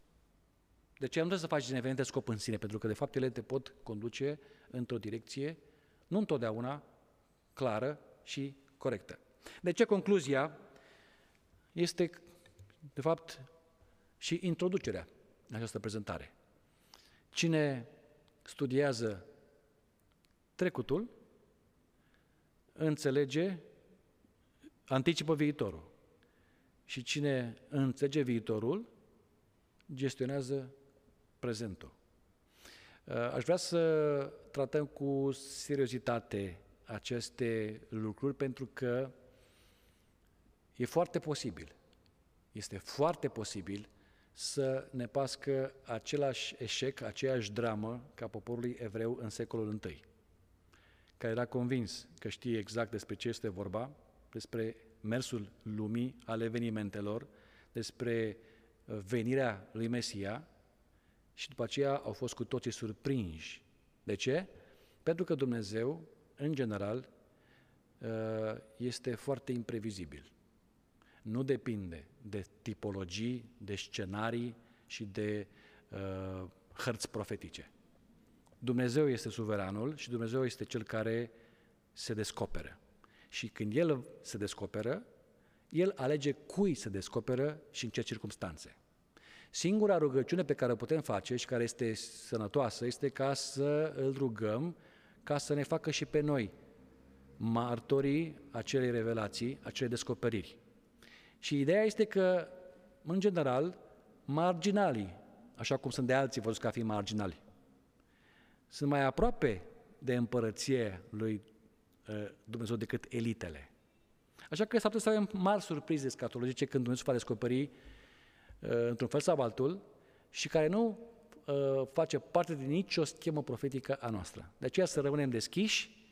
De ce nu trebuie să faci din evenimente scop în sine? Pentru că, de fapt, ele te pot conduce într-o direcție nu întotdeauna clară și corectă. De ce concluzia este, de fapt, și introducerea în această prezentare. Cine studiază trecutul, înțelege, anticipă viitorul. Și cine înțelege viitorul, gestionează prezentul. Aș vrea să tratăm cu seriozitate aceste lucruri pentru că e foarte posibil, este foarte posibil să ne pască același eșec, aceeași dramă ca poporului evreu în secolul I, care era convins că știe exact despre ce este vorba, despre mersul lumii, al evenimentelor, despre uh, venirea lui Mesia și după aceea au fost cu toții surprinși. De ce? Pentru că Dumnezeu, în general, uh, este foarte imprevizibil nu depinde de tipologii, de scenarii și de uh, hărți profetice. Dumnezeu este suveranul și Dumnezeu este cel care se descoperă. Și când El se descoperă, El alege cui se descoperă și în ce circunstanțe. Singura rugăciune pe care o putem face și care este sănătoasă este ca să îl rugăm ca să ne facă și pe noi martorii acelei revelații, acelei descoperiri. Și ideea este că, în general, marginalii, așa cum sunt de alții văzut ca fi marginali, sunt mai aproape de împărăție lui uh, Dumnezeu decât elitele. Așa că s-ar putea să avem mari surprize scatologice când Dumnezeu va descoperi uh, într-un fel sau altul și care nu uh, face parte din nicio schemă profetică a noastră. De aceea să rămânem deschiși,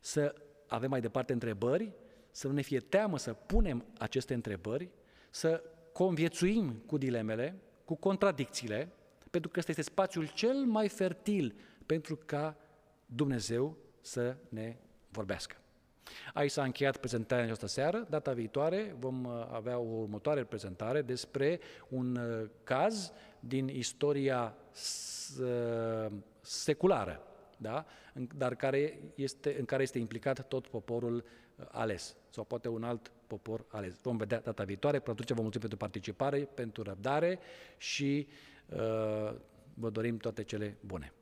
să avem mai departe întrebări să nu ne fie teamă să punem aceste întrebări, să conviețuim cu dilemele, cu contradicțiile, pentru că ăsta este spațiul cel mai fertil pentru ca Dumnezeu să ne vorbească. Aici s-a încheiat prezentarea în această seară. Data viitoare vom uh, avea o următoare prezentare despre un uh, caz din istoria uh, seculară, da? dar care este, în care este implicat tot poporul ales sau poate un alt popor ales. Vom vedea data viitoare. Până atunci vă mulțumim pentru participare, pentru răbdare și uh, vă dorim toate cele bune.